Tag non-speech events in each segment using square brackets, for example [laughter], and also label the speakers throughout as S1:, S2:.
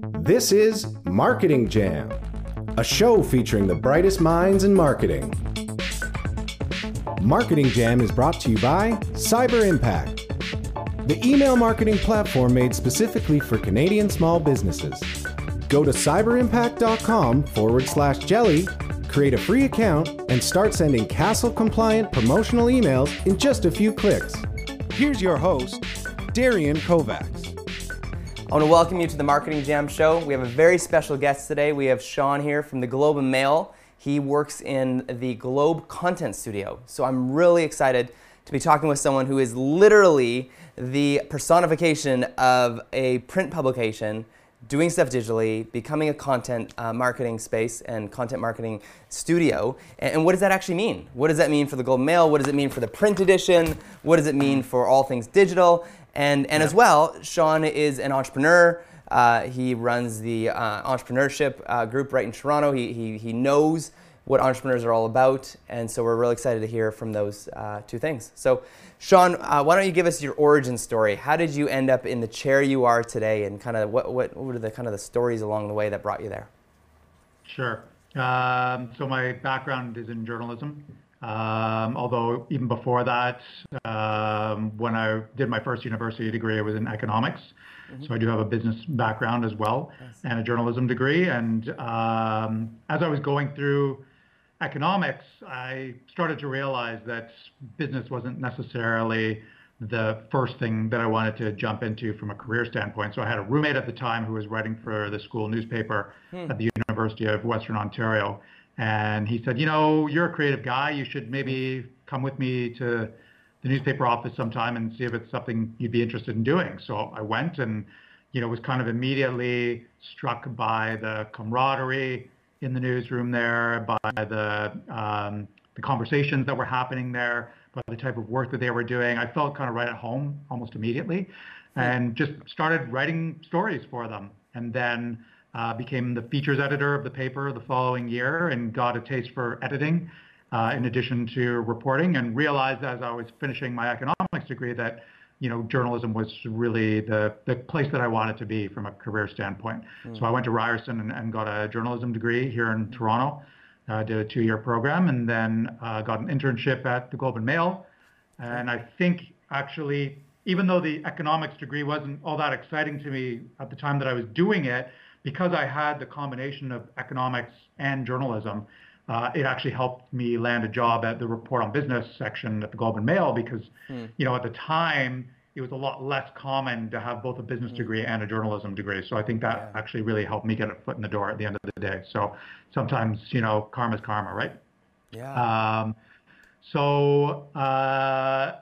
S1: This is Marketing Jam, a show featuring the brightest minds in marketing. Marketing Jam is brought to you by Cyberimpact, the email marketing platform made specifically for Canadian small businesses. Go to cyberimpact.com forward slash jelly, create a free account, and start sending CASL compliant promotional emails in just a few clicks. Here's your host, Darian Kovacs.
S2: I want to welcome you to the Marketing Jam Show. We have a very special guest today. We have Sean here from the Globe and Mail. He works in the Globe Content Studio. So I'm really excited to be talking with someone who is literally the personification of a print publication doing stuff digitally, becoming a content uh, marketing space and content marketing studio. And, and, what does that actually mean? What does that mean for the Globe Mail? What does it mean for the print edition? What does it mean for all things digital? And, and yeah. as well, Sean is an entrepreneur. Uh, he runs the uh, entrepreneurship uh, group right in Toronto. He, he, he knows what entrepreneurs are all about. And so we're really excited to hear from those uh, two things. So, Sean, uh, why don't you give us your origin story? How did you end up in the chair you are today, and kind of what, what, what are the kind of the stories along the way that brought you there?
S3: Sure. Um, so my background is in journalism. Um, although even before that, um, when I did my first university degree, it was in economics. Mm-hmm. So I do have a business background as well and a journalism degree. And um, as I was going through economics, I started to realize that business wasn't necessarily the first thing that I wanted to jump into from a career standpoint. So I had a roommate at the time who was writing for the school newspaper hmm. at the University of Western Ontario. And he said, you know, you're a creative guy. You should maybe come with me to the newspaper office sometime and see if it's something you'd be interested in doing. So I went and, you know, was kind of immediately struck by the camaraderie in the newsroom there, by the um, the conversations that were happening there, by the type of work that they were doing. I felt kind of right at home almost immediately, and just started writing stories for them. And then uh, became the features editor of the paper the following year and got a taste for editing uh, in addition to reporting and realized as I was finishing my economics degree that you know journalism was really the, the place that I wanted to be from a career standpoint. Mm. So I went to Ryerson and, and, got a journalism degree here in Toronto, uh, did a two-year program, and then uh, got an internship at the Globe and Mail. And I think actually, even though the economics degree wasn't all that exciting to me at the time that I was doing it, because I had the combination of economics and journalism, uh, it actually helped me land a job at the report on business section at the Globe and Mail because, hmm. you know, at the time it was a lot less common to have both a business hmm. degree and a journalism degree. So I think that yeah. actually really helped me get a foot in the door at the end of the day. So sometimes, you know, karma's karma, right?
S2: Yeah. Um,
S3: so uh,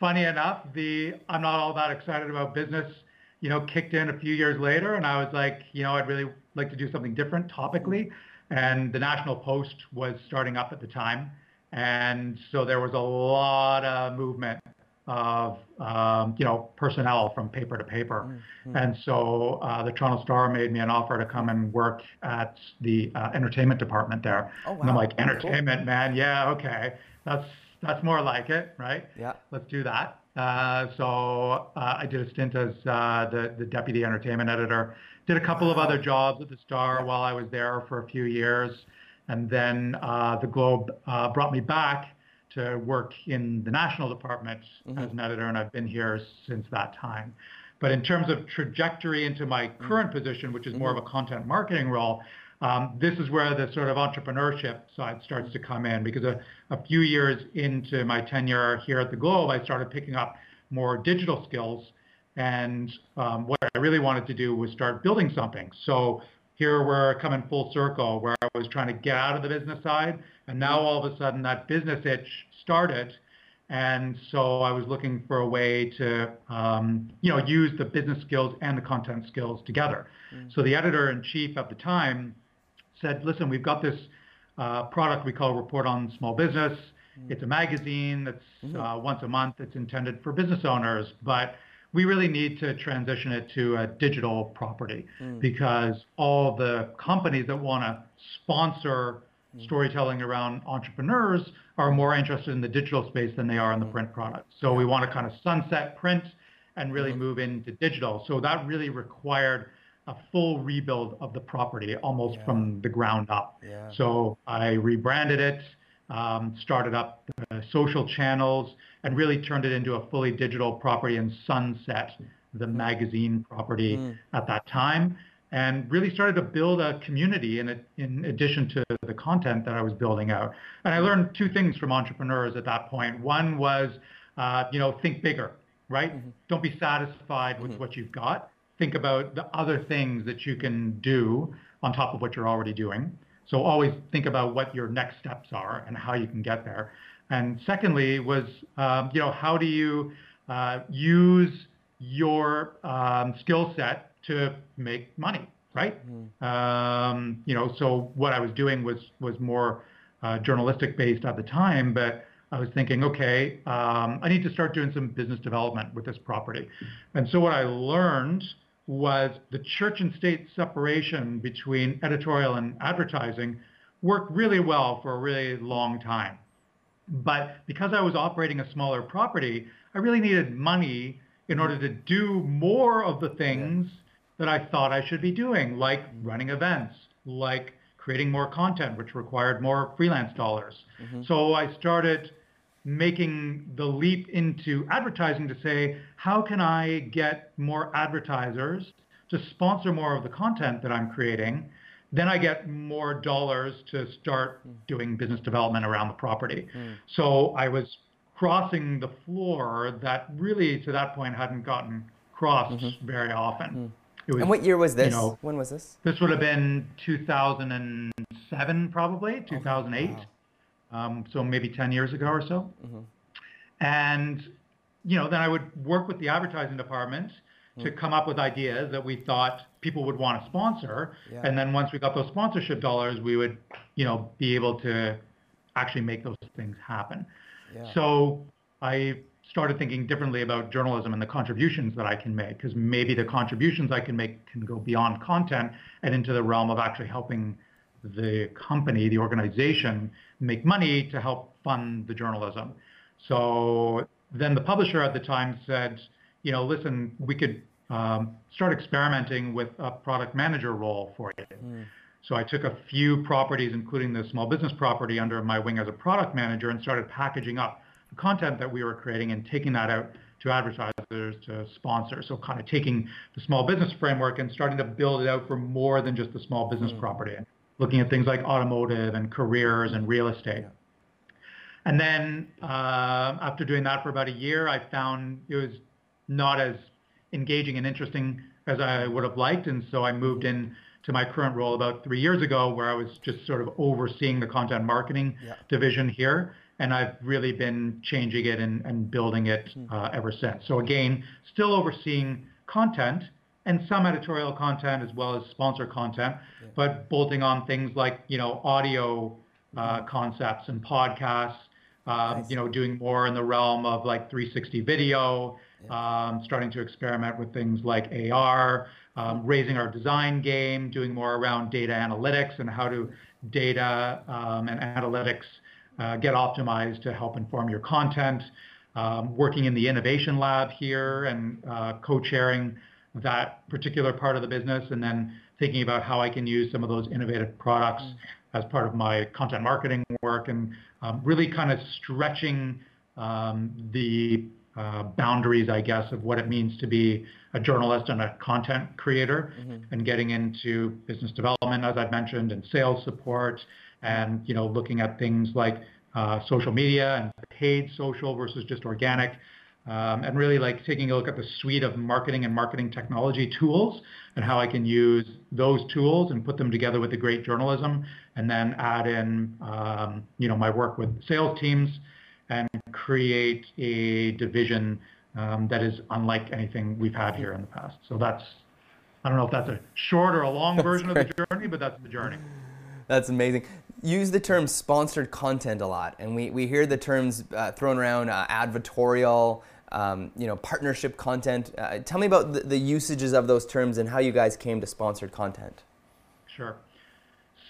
S3: funny enough, the I'm not all that excited about business you know, kicked in a few years later, and I was like, you know, I'd really like to do something different topically. And the National Post was starting up at the time, and so there was a lot of movement of um, you know personnel from paper to paper, mm-hmm. and so uh, the Toronto Star made me an offer to come and work at the uh, entertainment department there.
S2: Oh, wow.
S3: And I'm like, entertainment, cool. man, yeah, okay, that's that's more like it, right?
S2: Yeah,
S3: let's do that. Uh, so uh, I did a stint as uh, the, the deputy entertainment editor. Did a couple of other jobs at the Star while I was there for a few years. And then uh, the Globe uh, brought me back to work in the national department mm-hmm. as an editor, and I've been here since that time. But in terms of trajectory into my mm-hmm. current position, which is more mm-hmm. of a content marketing role, um, this is where the sort of entrepreneurship side starts to come in because a, a few years into my tenure here at the Globe, I started picking up more digital skills. And um, what I really wanted to do was start building something. So here we're coming full circle where I was trying to get out of the business side. And now all of a sudden that business itch started. And so I was looking for a way to, um, you know, use the business skills and the content skills together. Mm. So the editor in chief at the time said, listen, we've got this uh, product we call Report on Small Business. Mm-hmm. It's a magazine that's mm-hmm. uh, once a month. It's intended for business owners, but we really need to transition it to a digital property mm. because all the companies that want to sponsor mm. storytelling around entrepreneurs are more interested in the digital space than they are in the mm. print product. So we want to kind of sunset print and really mm-hmm. move into digital. So that really required a full rebuild of the property almost yeah. from the ground up.
S2: Yeah.
S3: So I rebranded it, um, started up social channels, and really turned it into a fully digital property and sunset the mm. magazine property mm. at that time and really started to build a community in, in addition to the content that I was building out. And I learned two things from entrepreneurs at that point. One was, uh, you know, think bigger, right? Mm-hmm. Don't be satisfied with mm-hmm. what you've got. Think about the other things that you can do on top of what you're already doing. So always think about what your next steps are and how you can get there. And secondly was, um, you know, how do you uh, use your um, skill set to make money, right? Mm-hmm. Um, you know, so what I was doing was was more uh, journalistic based at the time, but I was thinking, okay, um, I need to start doing some business development with this property. And so what I learned was the church and state separation between editorial and advertising worked really well for a really long time. But because I was operating a smaller property, I really needed money in order to do more of the things that I thought I should be doing, like running events, like creating more content, which required more freelance dollars. Mm-hmm. So I started making the leap into advertising to say, how can I get more advertisers to sponsor more of the content that I'm creating? Then I get more dollars to start mm. doing business development around the property. Mm. So I was crossing the floor that really to that point hadn't gotten crossed mm-hmm. very often. Mm.
S2: Was, and what year was this? You know, when was this?
S3: This would have been 2007, probably 2008. wow. Um, so maybe 10 years ago or so. Mm-hmm. And you know, then I would work with the advertising department mm-hmm. to come up with ideas that we thought people would want to sponsor. Yeah. And then once we got those sponsorship dollars, we would, you know, be able to actually make those things happen. Yeah. So I started thinking differently about journalism and the contributions that I can make, because maybe the contributions I can make can go beyond content and into the realm of actually helping the company, the organization, make money to help fund the journalism. So then the publisher at the time said, you know, listen, we could um, start experimenting with a product manager role for you. Mm. So I took a few properties, including the small business property, under my wing as a product manager and started packaging up the content that we were creating and taking that out to advertisers, to sponsors. So kind of taking the small business framework and starting to build it out for more than just the small business mm-hmm. property, looking at things like automotive and careers and real estate. Yeah. And then uh, after doing that for about a year, I found it was not as engaging and interesting as I would have liked. And so I moved in to my current role about three years ago, where I was just sort of overseeing the content marketing yeah. division here and I've really been changing it and, and building it hmm. uh, ever since. So again, still overseeing content and some editorial content as well as sponsor content, yeah. but bolting on things like you know audio uh, concepts and podcasts. Um, nice. You know, doing more in the realm of like 360 video, yeah. um, starting to experiment with things like AR, um, raising our design game, doing more around data analytics and how to data um, and analytics uh, get optimized to help inform your content. Um, working in the innovation lab here and uh, co-chairing that particular part of the business, and then thinking about how I can use some of those innovative products mm. as part of my content marketing work, and um, really kind of stretching um, the uh, boundaries, I guess, of what it means to be a journalist and a content creator, mm-hmm. and getting into business development, as I've mentioned, and sales support, and you know looking at things like uh, social media and paid social versus just organic. Um, and really like taking a look at the suite of marketing and marketing technology tools and how I can use those tools and put them together with the great journalism and then add in um, you know my work with sales teams and create a division um, that is unlike anything we've had here in the past. So that's I don't know if that's a short or a long version of the journey, but that's the journey.
S2: That's amazing use the term sponsored content a lot, and we, we hear the terms uh, thrown around uh, advertorial, um, you know, partnership content. Uh, tell me about the, the, usages of those terms and how you guys came to sponsored content.
S3: Sure.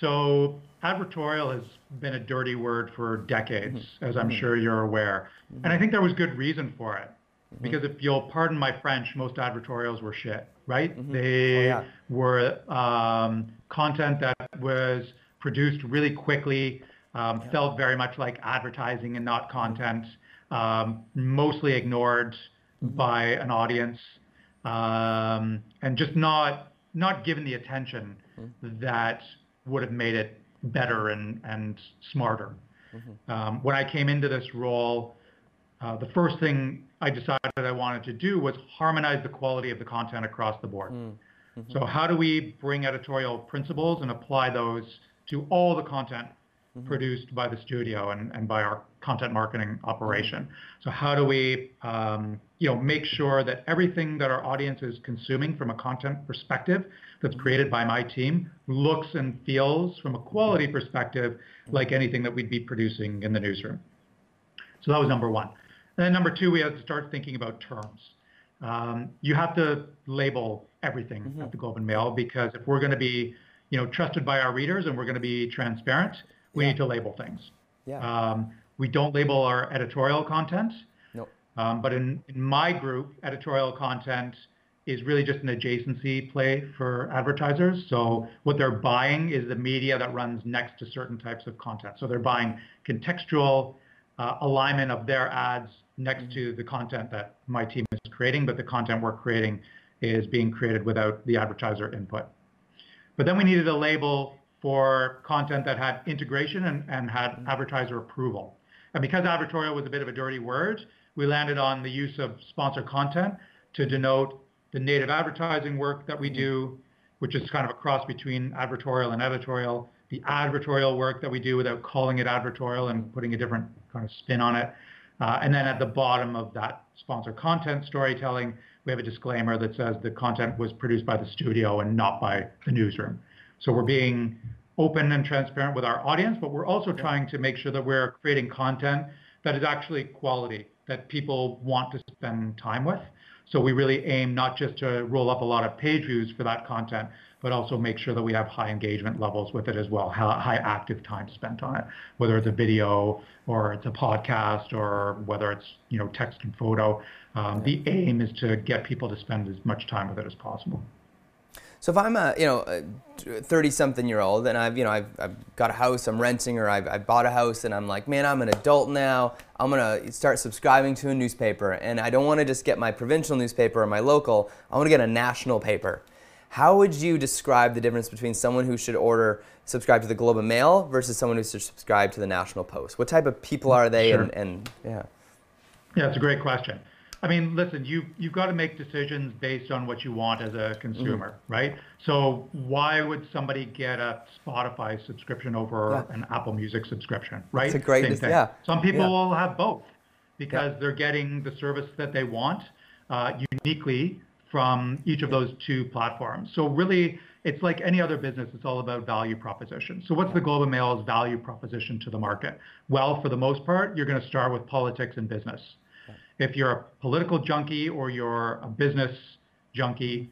S3: So advertorial has been a dirty word for decades, mm-hmm. as I'm mm-hmm. sure you're aware, mm-hmm. and I think there was good reason for it. Mm-hmm. Because if you'll pardon my French, most advertorials were shit, right? Mm-hmm. They oh, yeah. were um, content that was produced really quickly, um, yeah. felt very much like advertising and not content, um, mostly ignored mm-hmm. by an audience, um, and just not not given the attention mm-hmm. that would have made it better and and smarter. Mm-hmm. Um, when I came into this role, uh, the first thing I decided I wanted to do was harmonize the quality of the content across the board. Mm-hmm. So how do we bring editorial principles and apply those to all the content mm-hmm. produced by the studio and, and by our content marketing operation. So how do we, um, you know, make sure that everything that our audience is consuming from a content perspective that's created by my team looks and feels from a quality perspective like anything that we'd be producing in the newsroom. So that was number one. And then number two, we had to start thinking about terms. Um, you have to label everything mm-hmm. at the Globe and Mail because if we're going to be, you know, trusted by our readers and we're going to be transparent, we yeah. need to label things. Yeah. Um, we don't label our editorial content. Nope. Um, but in, in my group, editorial content is really just an adjacency play for advertisers. So what they're buying is the media that runs next to certain types of content. So they're buying contextual uh, alignment of their ads next mm-hmm. to the content that my team is creating, but the content we're creating is being created without the advertiser input. But then we needed a label for content that had integration and, and had advertiser approval. And because advertorial was a bit of a dirty word, we landed on the use of sponsor content to denote the native advertising work that we do, which is kind of a cross between advertorial and editorial, the advertorial work that we do without calling it advertorial and putting a different kind of spin on it. Uh, and then at the bottom of that sponsor content storytelling, we have a disclaimer that says the content was produced by the studio and not by the newsroom. So we're being open and transparent with our audience, but we're also trying to make sure that we're creating content that is actually quality, that people want to spend time with. So we really aim not just to roll up a lot of page views for that content, but also make sure that we have high engagement levels with it as well, high active time spent on it, whether it's a video or it's a podcast or whether it's you know text and photo. Um, the aim is to get people to spend as much time with it as possible.
S2: So if I'm a you know thirty something year old and I've you know I've, I've got a house I'm renting or I've, I've bought a house and I'm like man I'm an adult now I'm gonna start subscribing to a newspaper and I don't want to just get my provincial newspaper or my local I want to get a national paper. How would you describe the difference between someone who should order subscribe to the Globe and Mail versus someone who should subscribe to the National Post? What type of people are they sure. and, and yeah.
S3: Yeah, it's a great question. I mean, listen, you you've got to make decisions based on what you want as a consumer, mm-hmm. right? So why would somebody get a Spotify subscription over yeah. an Apple Music subscription, right?
S2: It's a great, Same thing. yeah.
S3: Some people yeah. will have both because yeah. they're getting the service that they want uh, uniquely from each of those two platforms. So really, it's like any other business. It's all about value proposition. So what's the Globe and Mail's value proposition to the market? Well, for the most part, you're going to start with politics and business if you're a political junkie or you're a business junkie,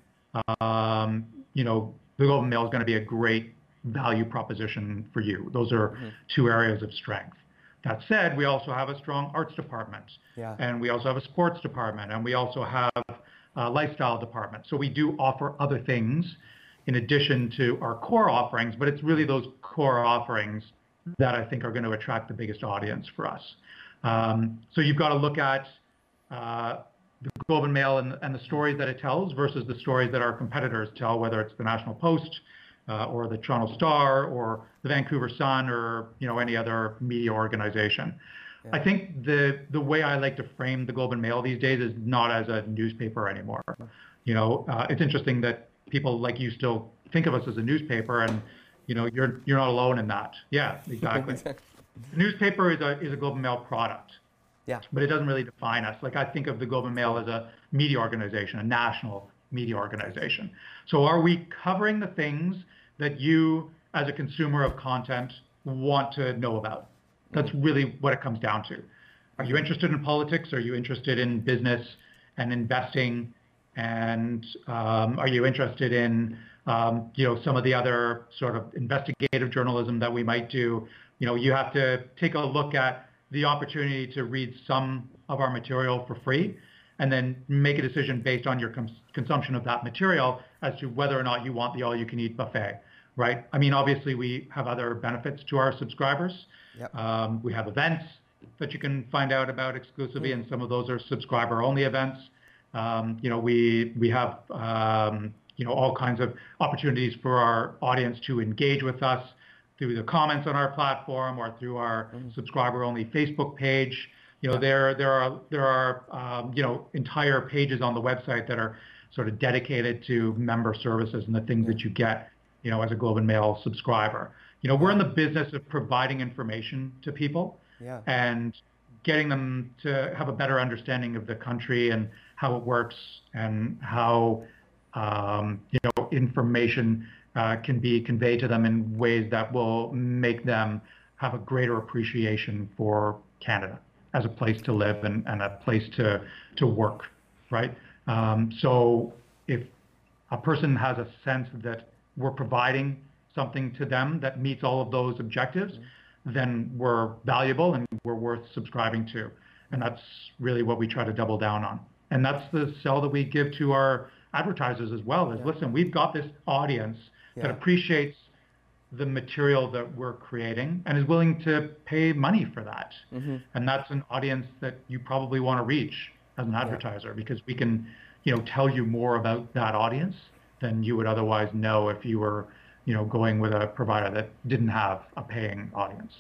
S3: um, you know, the Globe and Mail is going to be a great value proposition for you. Those are mm-hmm. two areas of strength. That said, we also have a strong arts department, yeah. and we also have a sports department, and we also have a lifestyle department. So we do offer other things in addition to our core offerings, but it's really those core offerings that I think are going to attract the biggest audience for us. Um, so you've got to look at uh, the Globe and Mail and, and, the stories that it tells versus the stories that our competitors tell, whether it's the National Post uh, or the Toronto Star or the Vancouver Sun or you know any other media organization. Yeah. I think the the way I like to frame the Globe and Mail these days is not as a newspaper anymore. You know, uh, it's interesting that people like you still think of us as a newspaper, and you know you're you're not alone in that. Yeah, [laughs] exactly. newspaper is a is a Globe and Mail product. Yeah. But it doesn't really define us. Like I think of the Globe and Mail as a media organization, a national media organization. So are we covering the things that you, as a consumer of content, want to know about? That's really what it comes down to. Are you interested in politics? Are you interested in business and investing? And um, are you interested in um, you know some of the other sort of investigative journalism that we might do? You know, you have to take a look at the opportunity to read some of our material for free and then make a decision based on your cons- consumption of that material as to whether or not you want the all-you-can-eat buffet, right? I mean, obviously we have other benefits to our subscribers.
S2: Yep.
S3: Um, we have events that you can find out about exclusively, and some of those are subscriber-only events. Um, you know, we we have um, you know all kinds of opportunities for our audience to engage with us through the comments on our platform or through our subscriber-only Facebook page. You know, there there are there are um, you know entire pages on the website that are sort of dedicated to member services and the things that you get, you know, as a Globe and Mail subscriber. You know, we're in the business of providing information to people
S2: Yeah.
S3: and getting them to have a better understanding of the country and how it works and how um, you know information uh, can be conveyed to them in ways that will make them have a greater appreciation for Canada as a place to live and, and a place to to work, right? Um, so if a person has a sense that we're providing something to them that meets all of those objectives, mm-hmm. then we're valuable and we're worth subscribing to. And that's really what we try to double down on. And that's the sell that we give to our advertisers as well is listen, we've got this audience that appreciates the material that we're creating and is willing to pay money for that. Mm-hmm. And that's an audience that you probably want to reach as an advertiser because we can, you know, tell you more about that audience than you would otherwise know if you were, you know, going with a provider that didn't have a paying audience.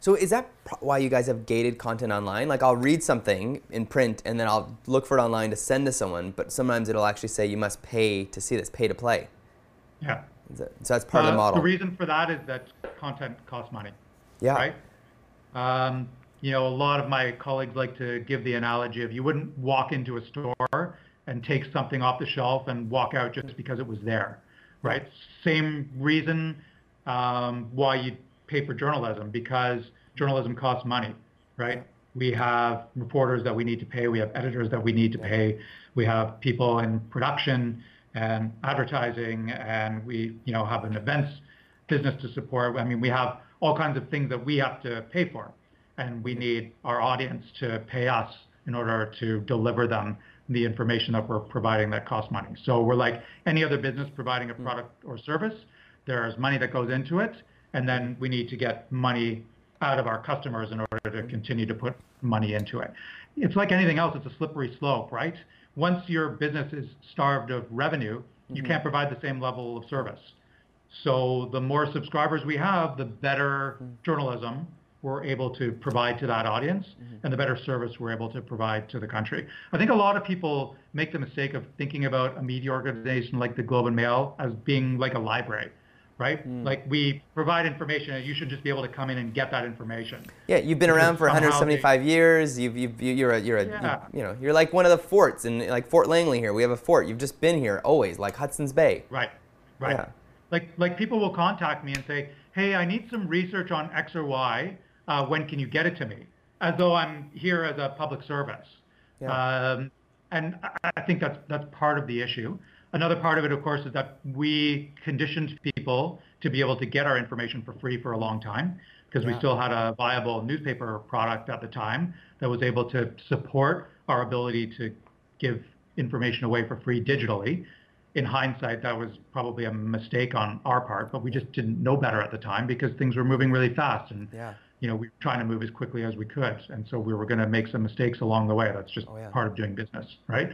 S2: So is that why you guys have gated content online? Like I'll read something in print and then I'll look for it online to send to someone, but sometimes it'll actually say you must pay to see this, pay to play.
S3: Yeah.
S2: So that's part of the
S3: Uh,
S2: model.
S3: The reason for that is that content costs money.
S2: yeah.
S3: right? Um, you know, a lot of my colleagues like to give the analogy of you wouldn't walk into a store and take something off the shelf and walk out just because it was there, right? Same reason um, why you pay for journalism because journalism costs money, right? We have reporters that we need to pay, we have editors that we need to pay, we have people in production and advertising, and we, you know, have an events business to support. I mean, we have all kinds of things that we have to pay for, and we need our audience to pay us in order to deliver them the information that we're providing that costs money. So we're like any other business providing a mm. product or service. There's money that goes into it, and then we need to get money out of our customers in order to continue to put money into it. It's like anything else, it's a slippery slope, right? Once your business is starved of revenue, you mm-hmm. can't provide the same level of service. So the more subscribers we have, the better mm. journalism we're able to provide to that audience mm-hmm. and the better service we're able to provide to the country. I think a lot of people make the mistake of thinking about a media organization like the Globe and Mail as being like a library, right? Mm. Like we provide information and you should just be able to come in and get that information.
S2: Yeah, you've been around for
S3: somehow they-
S2: 175 years. You've, you've you- you're a you're a
S3: Yeah.
S2: you, you know you're like one of the forts in like Fort Langley here. We have a fort. You've just been here always, like Hudson's Bay.
S3: Right. Right.
S2: Yeah.
S3: Like like people will contact me and say, "Hey, I need some research on X or Y. Uh, when can you get it to me?" As though I'm here as a public service.
S2: Yeah.
S3: Um, and I, I think that's that's part of the issue. Another part of it, of course, is that we conditioned people to be able to get our information for free for a long time because we still had a viable newspaper product at the time that was able to support our ability to give information away for free digitally. In hindsight, that was probably a mistake on our part, but we just didn't know better at the time because things were moving really fast and
S2: Yeah.
S3: You know we were trying to move as quickly as we could, and so we were going to make some mistakes along the way. That's just
S2: Oh, yeah.
S3: part of doing business, right?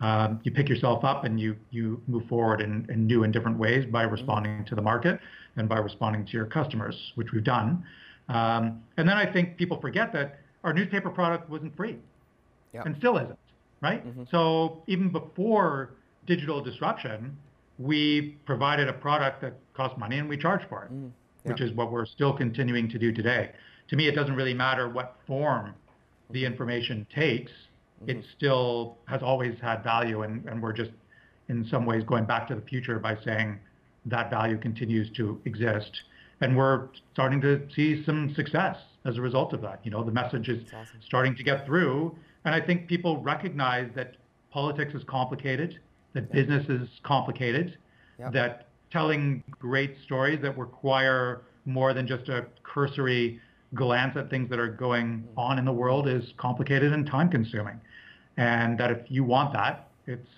S3: Um, you pick yourself up and you you move forward in, in new and different ways by responding to the market and by responding to your customers, which we've done. Um, and then I think people forget that our newspaper product wasn't free
S2: Yeah.
S3: and still isn't, right? So even before digital disruption, we provided a product that cost money and we charged for it, which is what we're still continuing to do today. To me, it doesn't really matter what form the information takes. It mm-hmm. still has always had value, and, and we're just in some ways going back to the future by saying that value continues to exist. And we're starting to see some success as a result of that. You know, the message is
S2: awesome.
S3: starting to get through. And I think people recognize that politics is complicated, that business is complicated,
S2: Yep.
S3: that telling great stories that require more than just a cursory glance at things that are going on in the world is complicated and time consuming. and that if you want that, it's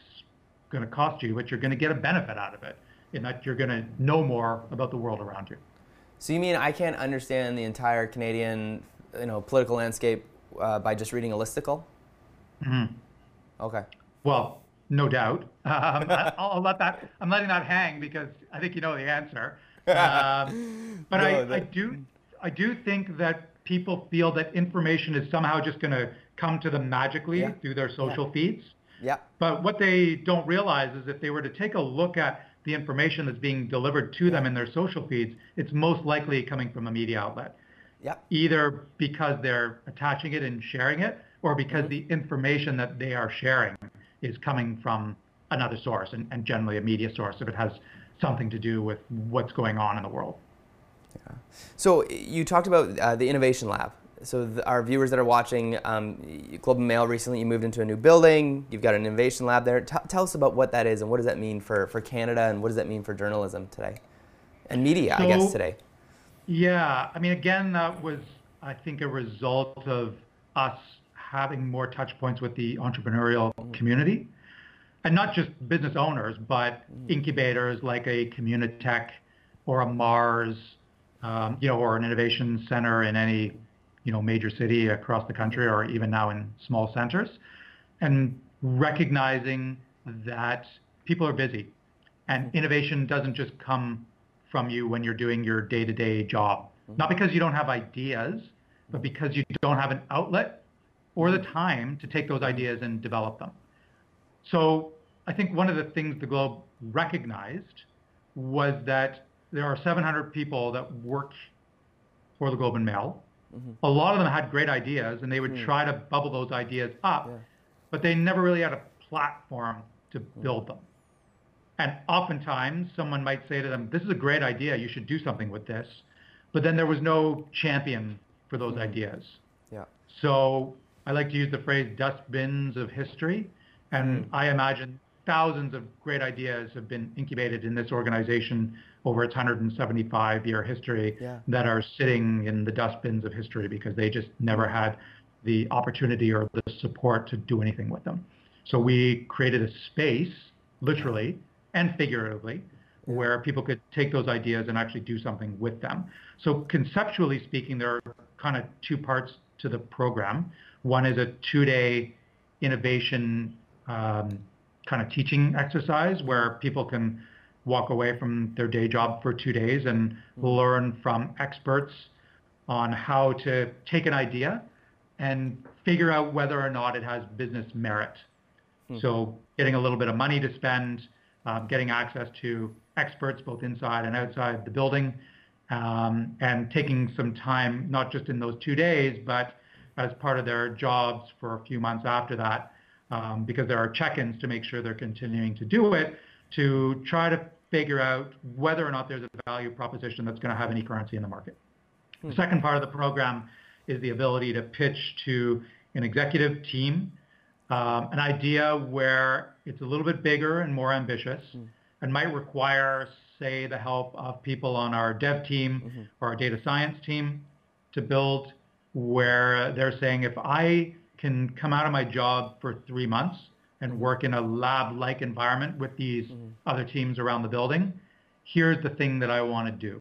S3: going to cost you, but you're going to get a benefit out of it in that you're going to know more about the world around you.
S2: So you mean I can't understand the entire Canadian, you know, political landscape uh, by just reading a listicle?
S3: Mm-hmm.
S2: Okay.
S3: Well, no doubt. [laughs] Um, I'll, let that. I'm letting that hang because I think you know the answer. Um, [laughs] but no, I, that... I do. I do think that people feel that information is somehow just going to come to them magically yeah. through their social
S2: yeah.
S3: feeds.
S2: Yeah.
S3: But what they don't realize is if they were to take a look at the information that's being delivered to them in their social feeds, it's most likely coming from a media outlet.
S2: Yeah.
S3: Either because they're attaching it and sharing it, or because mm-hmm. the information that they are sharing is coming from another source, and, and generally a media source if it has something to do with what's going on in the world.
S2: Yeah. So you talked about uh, the innovation lab so the, our viewers that are watching, um, Globe and Mail recently, you moved into a new building. You've got an innovation lab there. T- tell us about what that is and what does that mean for, for Canada and what does that mean for journalism today and media, so, I guess, today.
S3: Yeah, I mean, again, that was, I think, a result of us having more touch points with the entrepreneurial mm-hmm. community. And not just business owners, but mm-hmm. incubators like a Communitech or a MaRS, um, you know, or an innovation center in any you know, major city across the country or even now in small centers, and recognizing that people are busy and mm-hmm. innovation doesn't just come from you when you're doing your day-to-day job. Not because you don't have ideas, but because you don't have an outlet or the time to take those ideas and develop them. So I think one of the things the Globe recognized was that there are 700 people that work for the Globe and Mail Mm-hmm. A lot of them had great ideas and they would mm. try to bubble those ideas up, yeah. but they never really had a platform to mm. build them. And oftentimes someone might say to them, This is a great idea, you should do something with this. But then there was no champion for those mm. ideas.
S2: Yeah.
S3: So I like to use the phrase dustbins of history. And mm. I imagine thousands of great ideas have been incubated in this organization over its 175 year history
S2: yeah.
S3: that are sitting in the dustbins of history because they just never had the opportunity or the support to do anything with them. So we created a space, literally and figuratively, where people could take those ideas and actually do something with them. So conceptually speaking, there are kind of two parts to the program. One is a two-day innovation um, kind of teaching exercise where people can walk away from their day job for two days and mm-hmm. learn from experts on how to take an idea and figure out whether or not it has business merit. Mm-hmm. So, getting a little bit of money to spend, um, getting access to experts both inside and outside the building, um, and taking some time, not just in those two days, but as part of their jobs for a few months after that, um, because there are check ins to make sure they're continuing to do it, to try to figure out whether or not there's a value proposition that's going to have any currency in the market. Hmm. The second part of the program is the ability to pitch to an executive team um, an idea where it's a little bit bigger and more ambitious hmm. and might require, say, the help of people on our dev team mm-hmm. or our data science team to build where they're saying if I can come out of my job for three months and work in a lab-like environment with these mm-hmm. other teams around the building. Here's the thing that I want to do.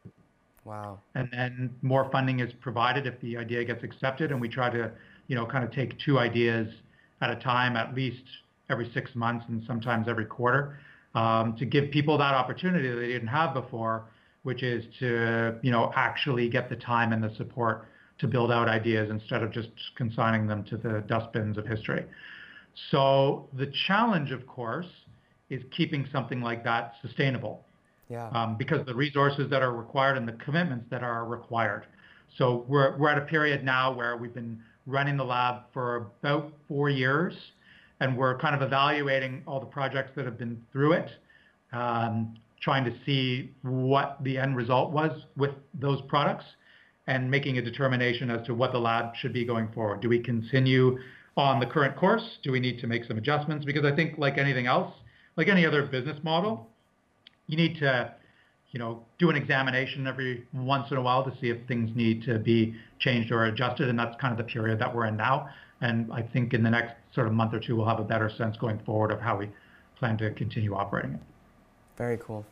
S2: Wow.
S3: And then more funding is provided if the idea gets accepted, and we try to, you know, kind of take two ideas at a time, at least every six months, and sometimes every quarter, um, to give people that opportunity that they didn't have before, which is to, you know, actually get the time and the support to build out ideas instead of just consigning them to the dustbins of history. So the challenge, of course, is keeping something like that sustainable.
S2: Yeah.
S3: Um, because the resources that are required and the commitments that are required. So we're we're at a period now where we've been running the lab for about four years, and we're kind of evaluating all the projects that have been through it, um, trying to see what the end result was with those products, and making a determination as to what the lab should be going forward. Do we continue on the current course? Do we need to make some adjustments? Because I think like anything else, like any other business model, you need to, you know, do an examination every once in a while to see if things need to be changed or adjusted. And that's kind of the period that we're in now. And I think in the next sort of month or two, we'll have a better sense going forward of how we plan to continue operating it.
S2: Very cool.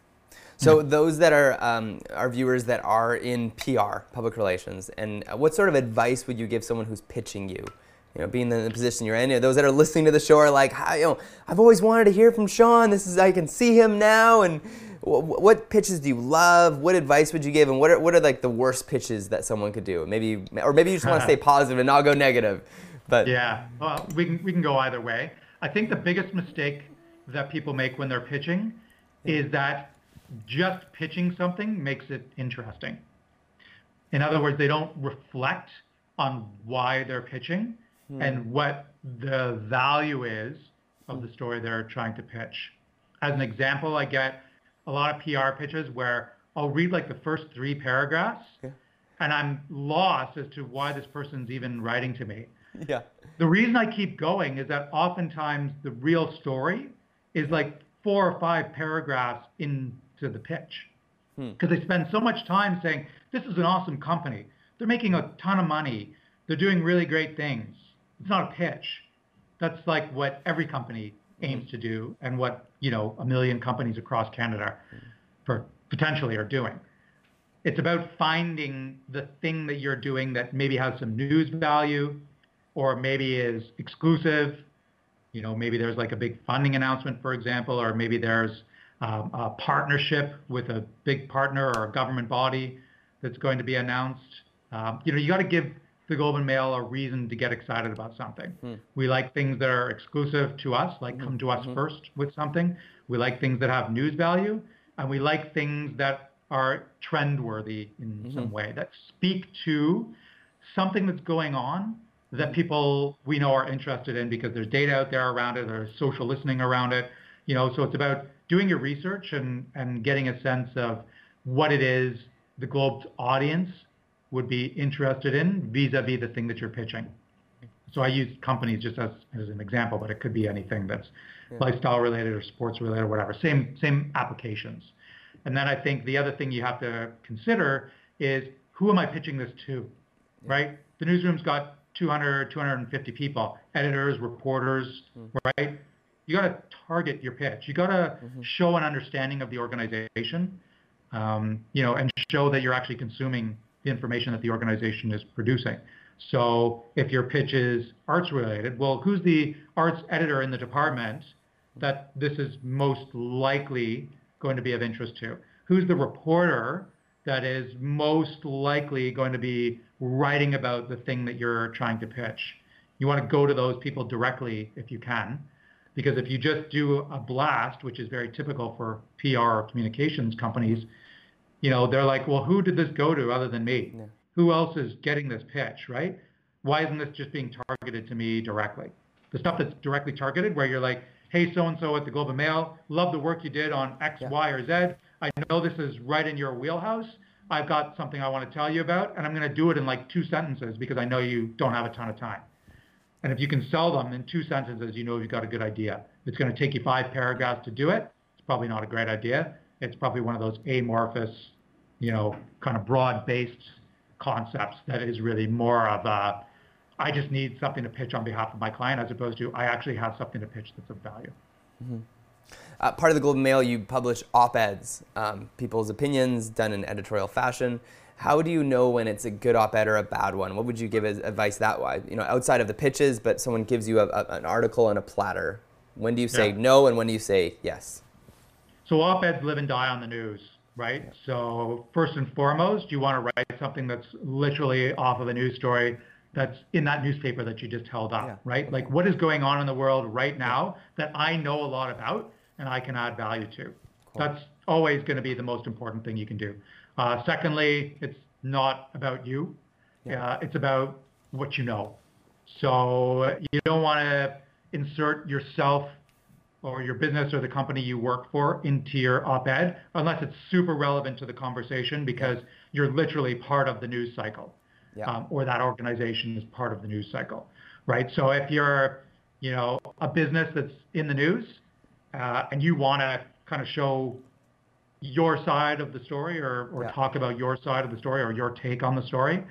S2: So those that are um, our viewers that are in PR, public relations, and what sort of advice would you give someone who's pitching you? You know, being in the position you're in, you know, those that are listening to the show are like, you know, I've always wanted to hear from Sean. This is I can see him now. And what pitches do you love? What advice would you give? And what are what are like the worst pitches that someone could do? Maybe, or maybe you just want to [laughs] stay positive and not go negative. But
S3: yeah, well, we can we can go either way. I think the biggest mistake that people make when they're pitching is that just pitching something makes it interesting. In other words, they don't reflect on why they're pitching hmm. and what the value is of the story they're trying to pitch. As an example, I get a lot of PR pitches where I'll read like the first three paragraphs yeah. and I'm lost as to why this person's even writing to me. [laughs]
S2: Yeah.
S3: The reason I keep going is that oftentimes the real story is like four or five paragraphs into the pitch. Because hmm. they spend so much time saying, this is an awesome company. They're making a ton of money. They're doing really great things. It's not a pitch. That's like what every company aims to do and what, you know, a million companies across Canada for potentially are doing. It's about finding the thing that you're doing that maybe has some news value or maybe is exclusive you know, maybe there's like a big funding announcement, for example, or maybe there's um, a partnership with a big partner or a government body that's going to be announced. Um, you know, you got to give the Globe and Mail a reason to get excited about something. Hmm. We like things that are exclusive to us, like mm-hmm. come to us mm-hmm. first with something. We like things that have news value, and we like things that are trend-worthy in mm-hmm. some way that speak to something that's going on that people we know are interested in because there's data out there around it, there's social listening around it. You know, so it's about doing your research and, and getting a sense of what it is the Globe's audience would be interested in vis-a-vis the thing that you're pitching. So I use companies just as, as an example, but it could be anything that's yeah. lifestyle related or sports related or whatever. Same same applications. And then I think the other thing you have to consider is who am I pitching this to, yeah. right? The newsroom's got 200, 250 people, editors, reporters, mm-hmm. right? You got to target your pitch. You got to mm-hmm. show an understanding of the organization, um, you know, and show that you're actually consuming the information that the organization is producing. So if your pitch is arts related, well, who's the arts editor in the department that this is most likely going to be of interest to? Who's the reporter that is most likely going to be writing about the thing that you're trying to pitch. You want to go to those people directly if you can, because if you just do a blast, which is very typical for PR or communications companies, you know, they're like, well, who did this go to other than me? Yeah. Who else is getting this pitch, right? Why isn't this just being targeted to me directly? The stuff that's directly targeted, where you're like, hey, so and so at the Globe and Mail, love the work you did on X, yeah. Y, or Z. I know this is right in your wheelhouse. I've got something I want to tell you about, and I'm going to do it in like two sentences because I know you don't have a ton of time. And if you can sell them in two sentences, you know you've got a good idea. It's going to take you five paragraphs to do it, it's probably not a great idea. It's probably one of those amorphous, you know, kind of broad-based concepts that is really more of a, I just need something to pitch on behalf of my client as opposed to I actually have something to pitch that's of value.
S2: Mm-hmm. Uh, part of the and Mail, you publish op-eds, um, people's opinions done in editorial fashion. How do you know when it's a good op-ed or a bad one? What would you give as advice that way? You know, outside of the pitches, but someone gives you a, a, an article and a platter. When do you say yeah. no, and when do you say yes?
S3: So op-eds live and die on the news, right? Yeah. So first and foremost, you want to write something that's literally off of a news story that's in that newspaper that you just held up, yeah. right? Like what is going on in the world right now that I know a lot about and I can add value to. Cool. That's always going to be the most important thing you can do. Uh, secondly, it's not about you. Yeah. Uh, it's about what you know. So you don't want to insert yourself or your business or the company you work for into your op-ed unless it's super relevant to the conversation because you're literally part of the news cycle yeah. um, or that organization is part of the news cycle, right? So if you're, you know, a business that's in the news, uh, and you want to kind of show your side of the story or, or yeah. talk about your side of the story or your take on the story,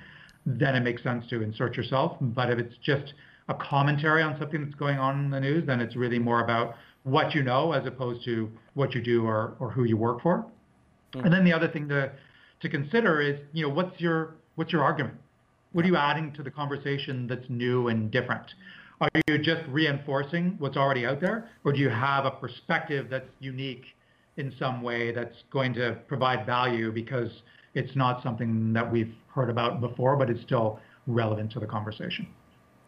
S3: then it makes sense to insert yourself. But if it's just a commentary on something that's going on in the news, then it's really more about what you know as opposed to what you do or, or who you work for. Mm. And then the other thing to to consider is, you know, what's your what's your argument? What are you adding to the conversation that's new and different? Are you just reinforcing what's already out there, or do you have a perspective that's unique in some way that's going to provide value because it's not something that we've heard about before, but it's still relevant to the conversation?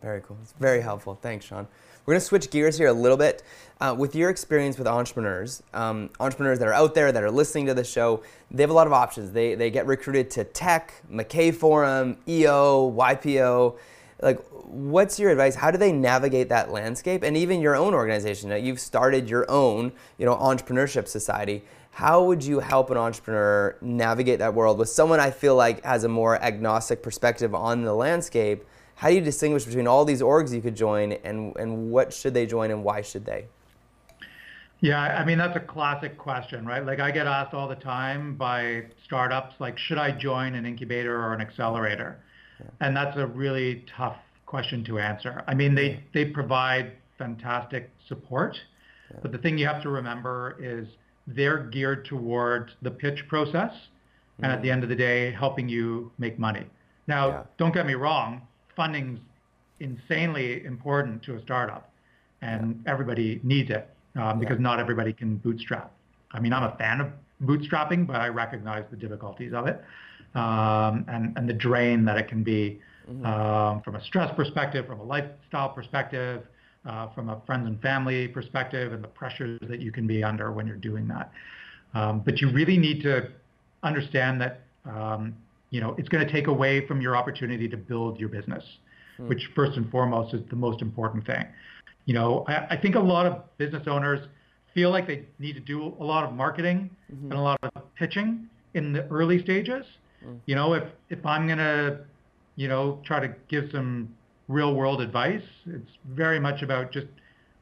S2: Very cool. It's very helpful. Thanks, Sean. We're going to switch gears here a little bit. Uh, with your experience with entrepreneurs, um, entrepreneurs that are out there that are listening to the show, they have a lot of options. They, they get recruited to tech, MacKay Forum, EO, YPO. Like, what's your advice? How do they navigate that landscape? And even your own organization, you've started your own, you know, entrepreneurship society. How would you help an entrepreneur navigate that world with someone I feel like has a more agnostic perspective on the landscape? how do you distinguish between all these orgs you could join and, and what should they join and why should they?
S3: Yeah, I mean, that's a classic question, right? Like I get asked all the time by startups, like, should I join an incubator or an accelerator? Yeah. And that's a really tough question to answer. I mean, they, yeah. they provide fantastic support, yeah. but the thing you have to remember is they're geared towards the pitch process and at the mm-hmm. end of the day, helping you make money. Now, don't get me wrong, funding's insanely important to a startup, and everybody needs it um, because not everybody can bootstrap. I mean, I'm a fan of bootstrapping, but I recognize the difficulties of it um, and and the drain that it can be mm-hmm. um, from a stress perspective, from a lifestyle perspective, uh, from a friends and family perspective, and the pressures that you can be under when you're doing that. Um, but you really need to understand that um, you know, it's going to take away from your opportunity to build your business, mm. which first and foremost is the most important thing. You know, I, I, think a lot of business owners feel like they need to do a lot of marketing mm-hmm. and a lot of pitching in the early stages. Mm. You know, if if I'm going to, you know, try to give some real world advice, it's very much about just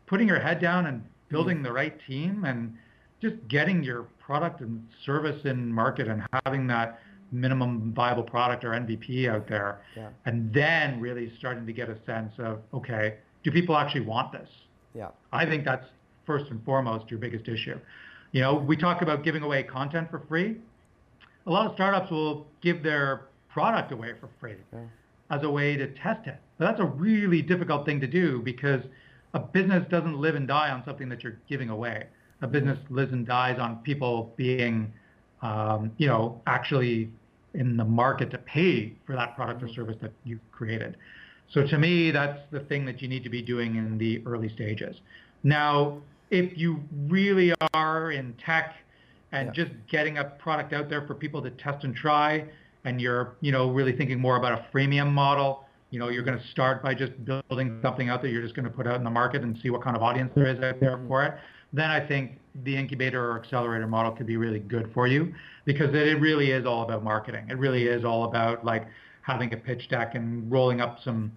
S3: putting your head down and building mm. the right team and just getting your product and service in market and having that minimum viable product or MVP out there, yeah. and then really starting to get a sense of okay, do people actually want this?
S2: Yeah,
S3: I think that's first and foremost your biggest issue. You know, we talk about giving away content for free. A lot of startups will give their product away for free yeah. as a way to test it. But that's a really difficult thing to do because a business doesn't live and die on something that you're giving away. A business lives and dies on people being, um, you know, actually in the market to pay for that product or service that you've created. So to me, that's the thing that you need to be doing in the early stages. Now, if you really are in tech and yeah. just getting a product out there for people to test and try, and you're, you know, really thinking more about a freemium model, you know, you're going to start by just building something out there you're just going to put out in the market and see what kind of audience there is out there mm-hmm. for it. Then I think the incubator or accelerator model could be really good for you because it really is all about marketing. It really is all about like having a pitch deck and rolling up some,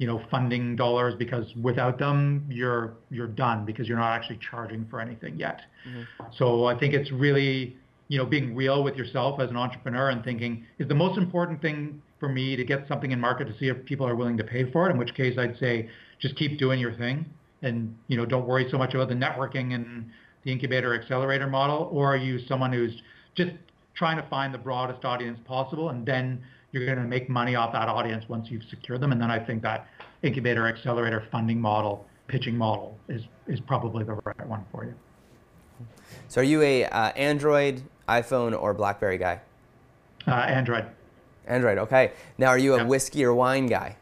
S3: you know, funding dollars because without them you're you're done because you're not actually charging for anything yet. Mm-hmm. So I think it's really, you know, being real with yourself as an entrepreneur and thinking is the most important thing for me to get something in market to see if people are willing to pay for it, in which case I'd say just keep doing your thing and you know don't worry so much about the networking and the incubator accelerator model, or are you someone who's just trying to find the broadest audience possible, and then you're going to make money off that audience once you've secured them. And then I think that incubator accelerator funding model, pitching model, is is probably the right one for you.
S2: So, are you a uh, Android, iPhone, or BlackBerry guy?
S3: Uh, Android.
S2: Android. Okay. Now, are you a yep. whiskey or wine guy?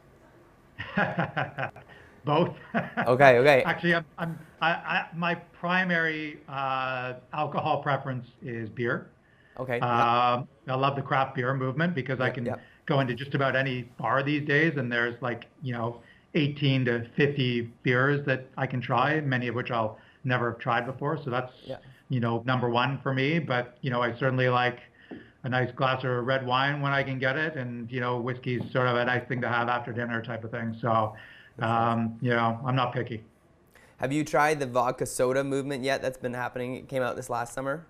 S2: [laughs]
S3: Both. [laughs]
S2: okay. Okay.
S3: Actually, I'm, I'm I, I, my primary uh, alcohol preference is beer.
S2: Okay.
S3: Uh, I love the craft beer movement because yep, I can yep. go into just about any bar these days, and there's like you know 18 to 50 beers that I can try, many of which I'll never have tried before. So that's you know number one for me. But you know I certainly like a nice glass of red wine when I can get it, and you know whiskey's sort of a nice thing to have after dinner type of thing. So um, you know I'm not picky.
S2: Have you tried the vodka soda movement yet? That's been happening. It came out this last summer.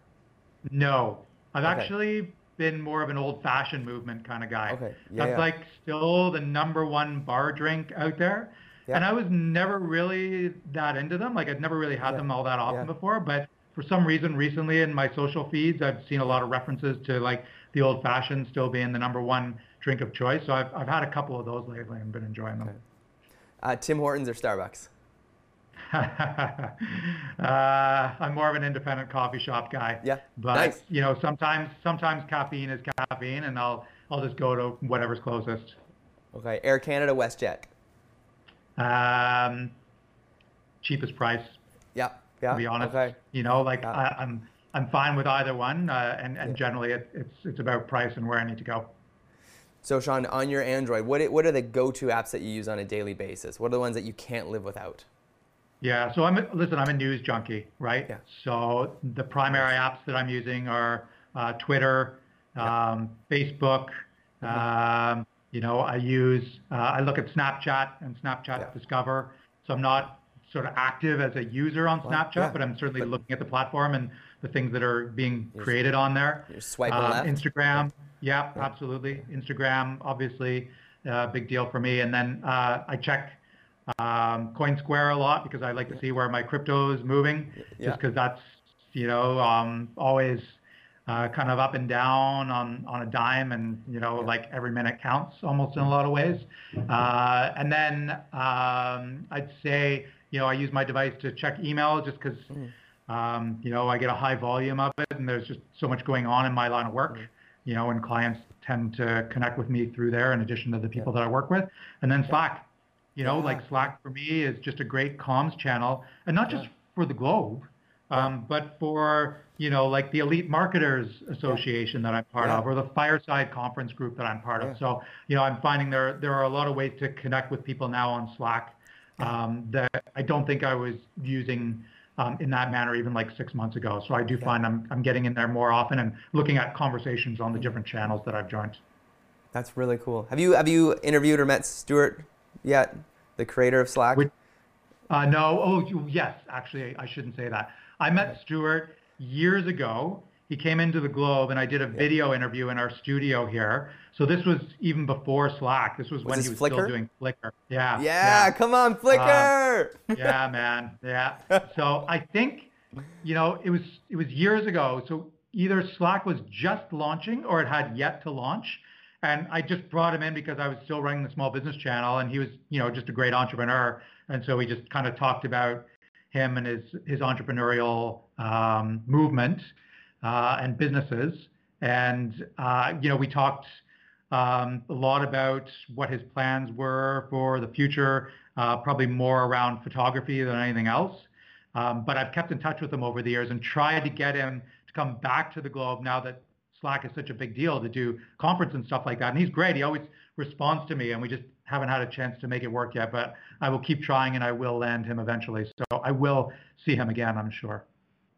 S3: No, I've okay. actually been more of an old-fashioned movement kind of guy.
S2: Okay.
S3: Yeah, That's
S2: yeah.
S3: like still the number one bar drink out there. Yeah. And I was never really that into them. Like I'd never really had yeah. them all that often before. But for some reason, recently in my social feeds, I've seen a lot of references to like the old fashioned still being the number one drink of choice. So I've, I've had a couple of those lately and been enjoying them. Okay.
S2: Uh, Tim Hortons or Starbucks?
S3: Uh, I'm more of an independent coffee shop guy.
S2: Yeah.
S3: But
S2: nice.
S3: you know, sometimes sometimes caffeine is caffeine, and I'll I'll just go to whatever's closest.
S2: Okay. Air Canada, WestJet.
S3: Um, cheapest price.
S2: Yeah. Yeah.
S3: To be honest. Okay. You know, like yeah. I, am I'm, I'm fine with either one, uh, and and yeah. generally it, it's it's about price and where I need to go.
S2: So Sean, on your Android, what what are the go-to apps that you use on a daily basis? What are the ones that you can't live without?
S3: Yeah, so I'm a, listen. I'm a news junkie, right?
S2: Yeah.
S3: So the primary apps that I'm using are uh, Twitter, um, Facebook. Mm-hmm. Um, you know, I use uh, I look at Snapchat and Snapchat yeah. Discover. So I'm not sort of active as a user on well, Snapchat, yeah. but I'm certainly but looking at the platform and the things that are being created on there.
S2: You're swiping uh, left.
S3: Instagram, yeah, yeah, absolutely. Instagram, obviously, a uh, big deal for me. And then uh, I check um, CoinSquare a lot because I like to see where my crypto is moving, yeah. just because that's you know um, always uh, kind of up and down on on a dime, and you know like every minute counts almost in a lot of ways. Uh, and then um, I'd say you know I use my device to check email just because. Mm. Um, you know, I get a high volume of it, and there's just so much going on in my line of work. Mm. You know, and clients tend to connect with me through there, in addition to the people that I work with. And then Slack, you know, yeah. like Slack for me is just a great comms channel, and not just yeah. for the globe, um, but for you know, like the Elite Marketers Association that I'm part of, or the Fireside Conference group that I'm part of. So, you know, I'm finding there there are a lot of ways to connect with people now on Slack um, that I don't think I was using. Um, in that manner, even like six months ago. So I do find I'm, I'm getting in there more often and looking at conversations on the different channels that I've joined.
S2: That's really cool. Have you have you interviewed or met Stewart yet? The creator of Slack? Which,
S3: uh, no. Oh, yes. Actually, I shouldn't say that. I met Stewart years ago. He came into the Globe, and I did a video interview in our studio here. So this was even before Slack. This was, was when he was Flickr? still doing Flickr.
S2: Yeah, yeah. Yeah. Come on, Flickr.
S3: Uh, yeah, man. Yeah. [laughs] So I think, you know, it was it was years ago. So either Slack was just launching or it had yet to launch. And I just brought him in because I was still running the small business channel, and he was, you know, just a great entrepreneur. And so we just kind of talked about him and his his entrepreneurial um, movement uh, and businesses. And uh, you know, we talked um, a lot about what his plans were for the future, uh, probably more around photography than anything else. Um, but I've kept in touch with him over the years and tried to get him to come back to the Globe now that Slack is such a big deal to do conference and stuff like that. And he's great. He always responds to me, and we just haven't had a chance to make it work yet. But I will keep trying, and I will land him eventually. So I will see him again, I'm sure.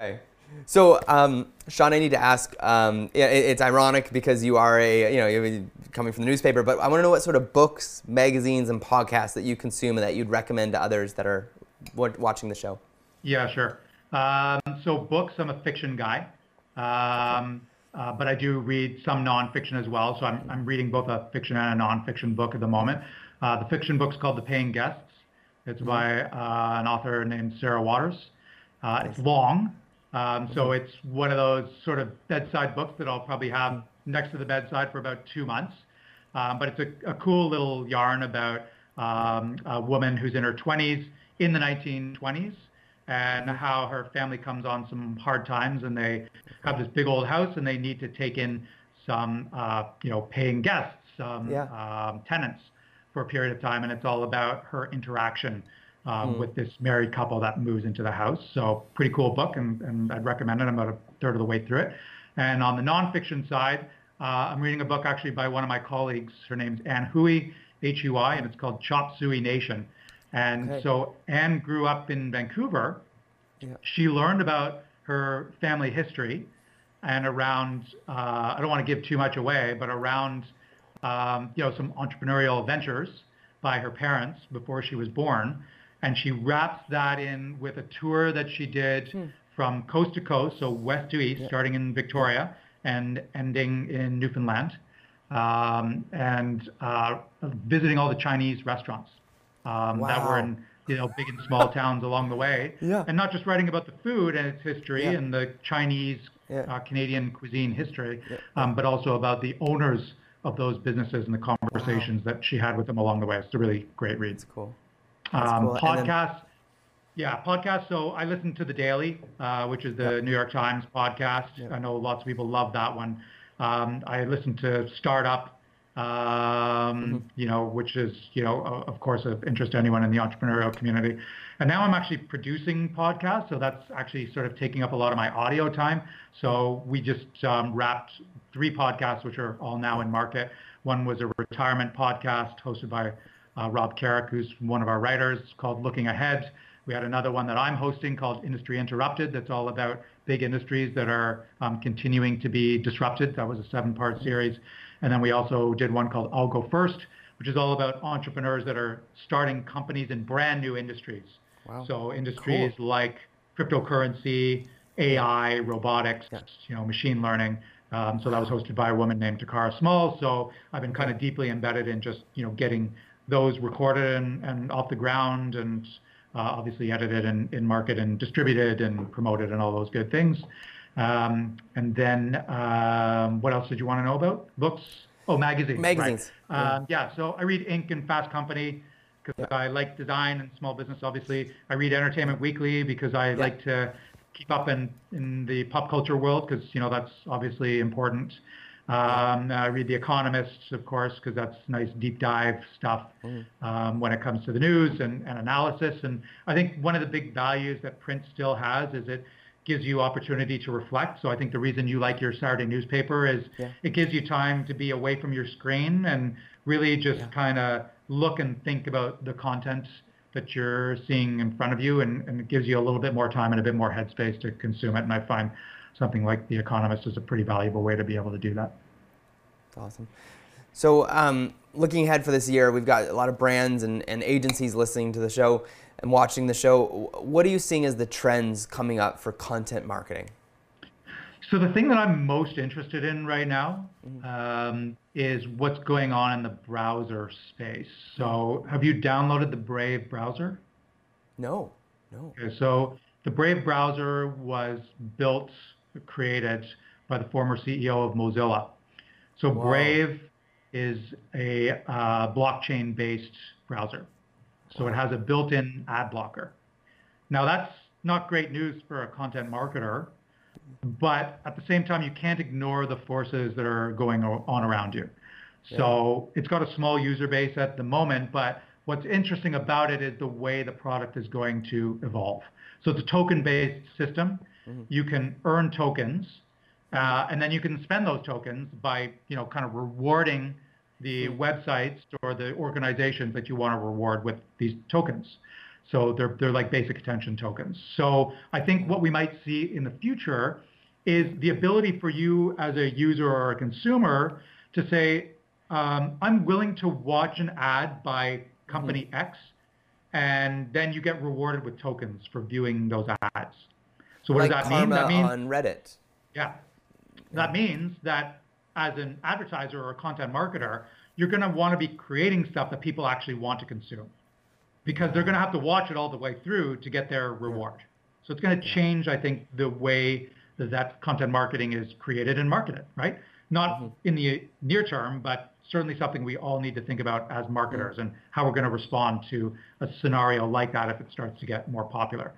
S2: Okay. So, um, Sean, I need to ask. Um, it, it's ironic because you are a, you know, you're coming from the newspaper, but I want to know what sort of books, magazines, and podcasts that you consume and that you'd recommend to others that are watching the show.
S3: Yeah, sure. Um, so, books. I'm a fiction guy. Uh, but I do read some nonfiction as well. So I'm, I'm reading both a fiction and a nonfiction book at the moment. Uh, the fiction book's called The Paying Guests. It's mm-hmm. by uh, an author named Sarah Waters. Uh, it's long, um, so mm-hmm. it's one of those sort of bedside books that I'll probably have next to the bedside for about two months. Um, but it's a, a, cool little yarn about um, a woman who's in her 20s in the 1920s and how her family comes on some hard times and they have this big old house and they need to take in some, uh, you know, paying guests, some yeah. um, tenants for a period of time. And it's all about her interaction um, mm. with this married couple that moves into the house. So pretty cool book and, and I'd recommend it. I'm about a third of the way through it. And on the nonfiction side, uh, I'm reading a book actually by one of my colleagues. Her name's Ann Hui, H-U-I, and it's called Chop Suey Nation. And okay. so Ann grew up in Vancouver. Yeah. She learned about her family history and around, uh, I don't want to give too much away, but around, um, you know, some entrepreneurial ventures by her parents before she was born. And she wraps that in with a tour that she did hmm. from coast to coast, so west to east, yeah. starting in Victoria and ending in Newfoundland, um, and uh, visiting all the Chinese restaurants um, that were in you know big and [laughs] small towns along the way,
S2: Yeah.
S3: and not just writing about the food and its history
S2: Yeah.
S3: and the Chinese
S2: Yeah.
S3: uh, Canadian cuisine history, um, but also about the owners of those businesses and the conversations that she had with them along the way. It's a really great read.
S2: It's cool.
S3: Um,
S2: cool.
S3: Podcasts. Yeah, podcasts. So I listen to the Daily, uh, which is the New York Times podcast. I know lots of people love that one. Um, I listen to Startup, um,
S2: Mm-hmm.
S3: you know, which is, you know, of course, of interest to anyone in the entrepreneurial community. And now I'm actually producing podcasts, so that's actually sort of taking up a lot of my audio time. So we just um, wrapped three podcasts, which are all now in market. One was a retirement podcast hosted by uh, Rob Carrick, who's one of our writers, called Looking Ahead. We had another one that I'm hosting called Industry Interrupted. That's all about big industries that are um, continuing to be disrupted. That was a seven-part series. And then we also did one called I'll Go First, which is all about entrepreneurs that are starting companies in brand new industries.
S2: Wow.
S3: So industries like cryptocurrency, AI, robotics, you know, machine learning. Um, so that was hosted by a woman named Takara Small. So I've been kind of deeply embedded in just you know getting those recorded and, and off the ground and uh, obviously edited and in market and distributed and promoted and all those good things. Um, and then um, what else did you want to know about? Books? Oh, magazines.
S2: Magazines, yeah.
S3: Um, yeah. So I read Inc. and Fast Company because I like design and small business. Obviously, I read Entertainment Weekly because I like to keep up in in the pop culture world because you know that's obviously important. Um, I read The Economist, of course, because that's nice deep dive stuff um, when it comes to the news and, and analysis. And I think one of the big values that print still has is it gives you opportunity to reflect. So I think the reason you like your Saturday newspaper is
S2: Yeah.
S3: it gives you time to be away from your screen and really just kind of look and think about the content that you're seeing in front of you and, and it gives you a little bit more time and a bit more headspace to consume it. And I find something like The Economist is a pretty valuable way to be able to do that.
S2: Awesome. So, um, looking ahead for this year, we've got a lot of brands and, and agencies listening to the show and watching the show. What are you seeing as the trends coming up for content marketing?
S3: So the thing that I'm most interested in right now
S2: Mm-hmm.
S3: um, is what's going on in the browser space. So have you downloaded the Brave browser?
S2: No, no.
S3: Okay, so the Brave browser was built, created by the former CEO of Mozilla. So
S2: Wow.
S3: Brave is a uh, blockchain-based browser. So it has a built-in ad blocker. Now that's not great news for a content marketer, but at the same time, you can't ignore the forces that are going on around you. So it's got a small user base at the moment, but what's interesting about it is the way the product is going to evolve. So it's a token-based system. You can earn tokens, uh, and then you can spend those tokens by, you know, kind of rewarding the websites or the organizations that you want to reward with these tokens. So they're they're like basic attention tokens. So I think what we might see in the future is the ability for you as a user or a consumer to say, um, I'm willing to watch an ad by company X, and then you get rewarded with tokens for viewing those ads. So what
S2: like
S3: does that mean? That means
S2: on Reddit.
S3: yeah. That means that as an advertiser or a content marketer, you're going to want to be creating stuff that people actually want to consume because they're going to have to watch it all the way through to get their reward. So it's going to change, I think, the way that, that content marketing is created and marketed, right? Not mm-hmm. in the near term, but certainly something we all need to think about as marketers and how we're going to respond to a scenario like that if it starts to get more popular.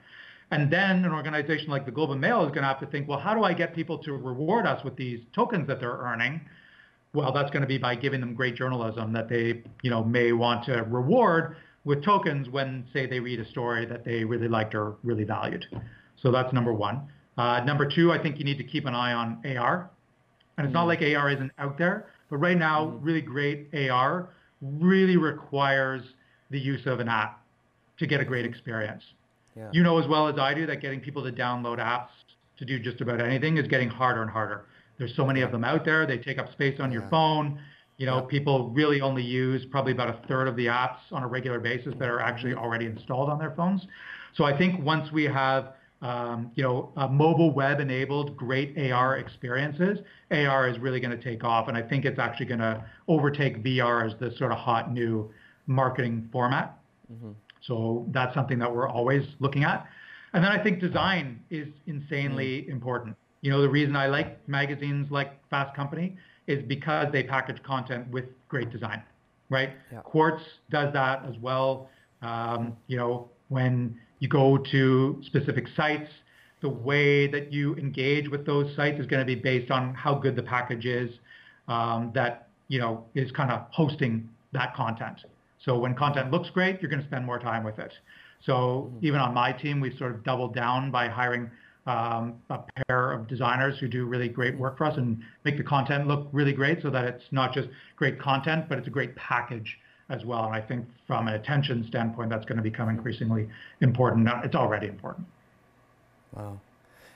S3: And then an organization like the Globe and Mail is going to have to think, well, how do I get people to reward us with these tokens that they're earning? Well, that's going to be by giving them great journalism that they, you know, may want to reward with tokens when, say, they read a story that they really liked or really valued. So that's number one. Uh, number two, I think you need to keep an eye on AR. And it's not mm. like AR isn't out there, but right now, mm-hmm. really great AR really requires the use of an app to get a great mm-hmm. experience.
S2: Yeah.
S3: You know as well as I do that getting people to download apps to do just about anything is getting harder and harder. There's so many of them out there. They take up space on your phone. You know, people really only use probably about a third of the apps on a regular basis that are actually already installed on their phones. So I think once we have um, you know, uh, mobile web enabled great AR experiences, AR is really going to take off. And I think it's actually going to overtake VR as the sort of hot new marketing format. Mm-hmm. So that's something that we're always looking at. And then I think design is insanely mm-hmm. important. You know, the reason I like magazines like Fast Company is because they package content with great design, right? Yeah. Quartz does that as well. Um, you know, when you go to specific sites, the way that you engage with those sites is going to be based on how good the package is um, that you know is kind of hosting that content. So when content looks great, you're going to spend more time with it. So mm-hmm. even on my team, we've sort of doubled down by hiring um, a pair of designers who do really great work for us and make the content look really great so that it's not just great content, but it's a great package as well. And I think from an attention standpoint, that's going to become increasingly important. It's already important.
S2: Wow.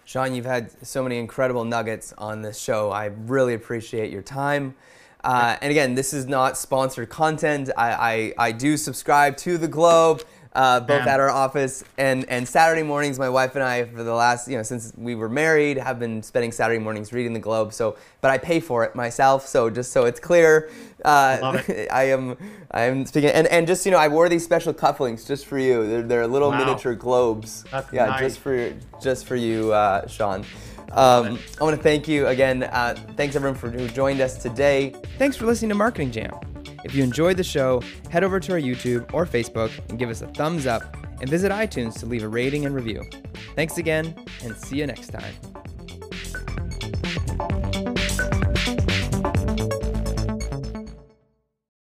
S2: Sean, you've had so many incredible nuggets on this show. I really appreciate your time. Uh, and again, this is not sponsored content. I, I, I do subscribe to the Globe uh, both at our office and and Saturday mornings. My wife and I, for the last you know since we were married, have been spending Saturday mornings reading the Globe. So, but I pay for it myself. So just so it's clear, uh, I [laughs] am I am speaking and and just you know I wore these special cufflinks just for you. They're, they're little wow. miniature globes.
S3: That's
S2: yeah,
S3: nice.
S2: just for just for you, uh, Sean. Um, I want to thank you again. Uh, thanks everyone for who joined us today. Thanks for listening to Marketing Jam. If you enjoyed the show, head over to our YouTube or Facebook and give us a thumbs up and visit iTunes to leave a rating and review. Thanks again, and see you next time.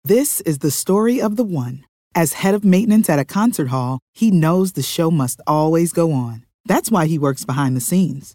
S4: This is the story of the one. As head of maintenance at a concert hall, he knows the show must always go on. That's why he works behind the scenes,